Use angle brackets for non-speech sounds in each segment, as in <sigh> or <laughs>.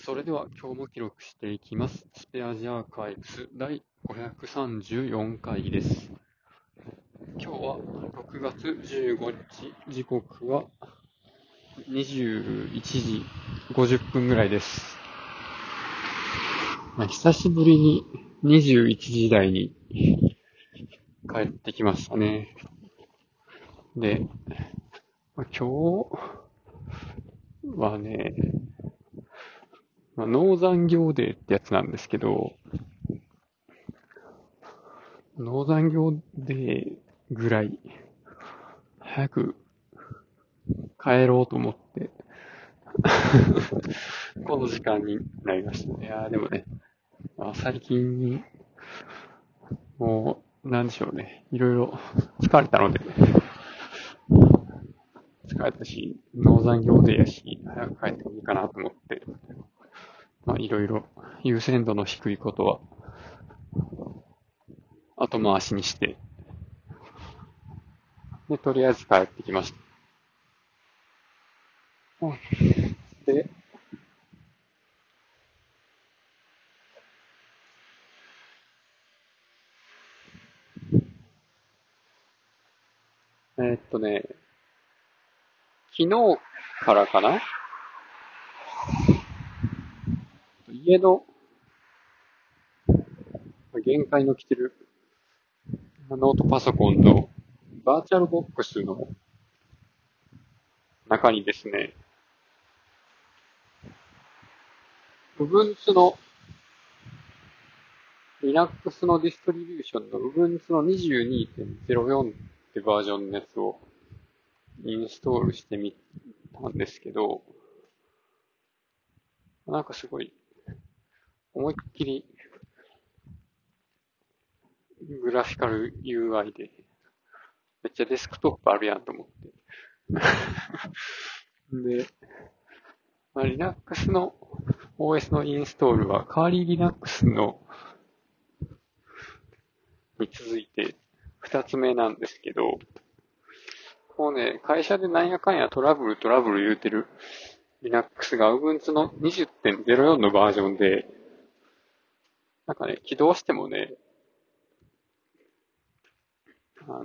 それでは今日も記録していきます。スペアジアーカイブス第534回です。今日は6月15日、時刻は21時50分ぐらいです。まあ久しぶりに21時台に帰ってきましたね。で、まあ今日はね、まあ、農産業デーってやつなんですけど、農産業デーぐらい、早く帰ろうと思って、<laughs> この時間になりました。いやーでもね、まあ、最近、もう、なんでしょうね、いろいろ <laughs> 疲れたので、疲れたし、農産業デーやし、早く帰ってもいいかなと思って、まあ、いろいろ優先度の低いことは、後回しにして、で、とりあえず帰ってきました。で、えーっとね、昨日からかな？家の限界の来てるノートパソコンのバーチャルボックスの中にですね、Ubuntu の Linux のディストリビューションの Ubuntu の22.04ってバージョンのやつをインストールしてみたんですけど、なんかすごい思いっきりグラフィカル UI で、めっちゃデスクトップあるやんと思って。<laughs> で、まあ、Linux の OS のインストールは、カーリー Linux のに続いて二つ目なんですけど、こうね、会社でなんやかんやトラブルトラブル言うてる Linux が Ubuntu の20.04のバージョンで、なんかね、起動してもね、あの、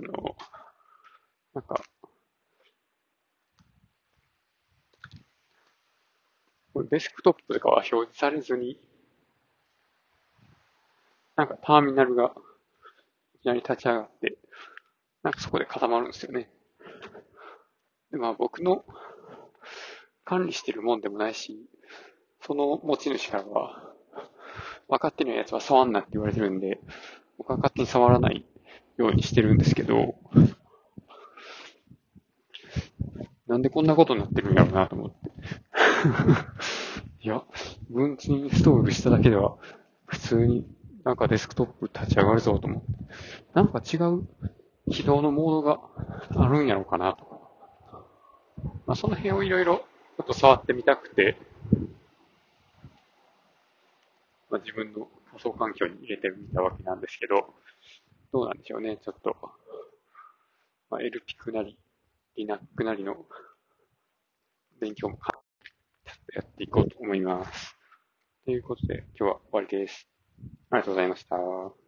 なんか、デスクトップとかは表示されずに、なんかターミナルがいきなり立ち上がって、なんかそこで固まるんですよね。で、まあ僕の管理してるもんでもないし、その持ち主からは、分かってないやつは触んなって言われてるんで、僕は勝手に触らないようにしてるんですけど、なんでこんなことになってるんやろうなと思って。<laughs> いや、文字インストールしただけでは、普通になんかデスクトップ立ち上がるぞと思って。なんか違う起動のモードがあるんやろうかなとか。まあ、その辺をいろいろちょっと触ってみたくて、まあ、自分の仮想環境に入れてみたわけなんですけど、どうなんでしょうね、ちょっと。まあ、LPIC なり、LINAC なりの勉強もちょっとやっていこうと思います。ということで、今日は終わりです。ありがとうございました。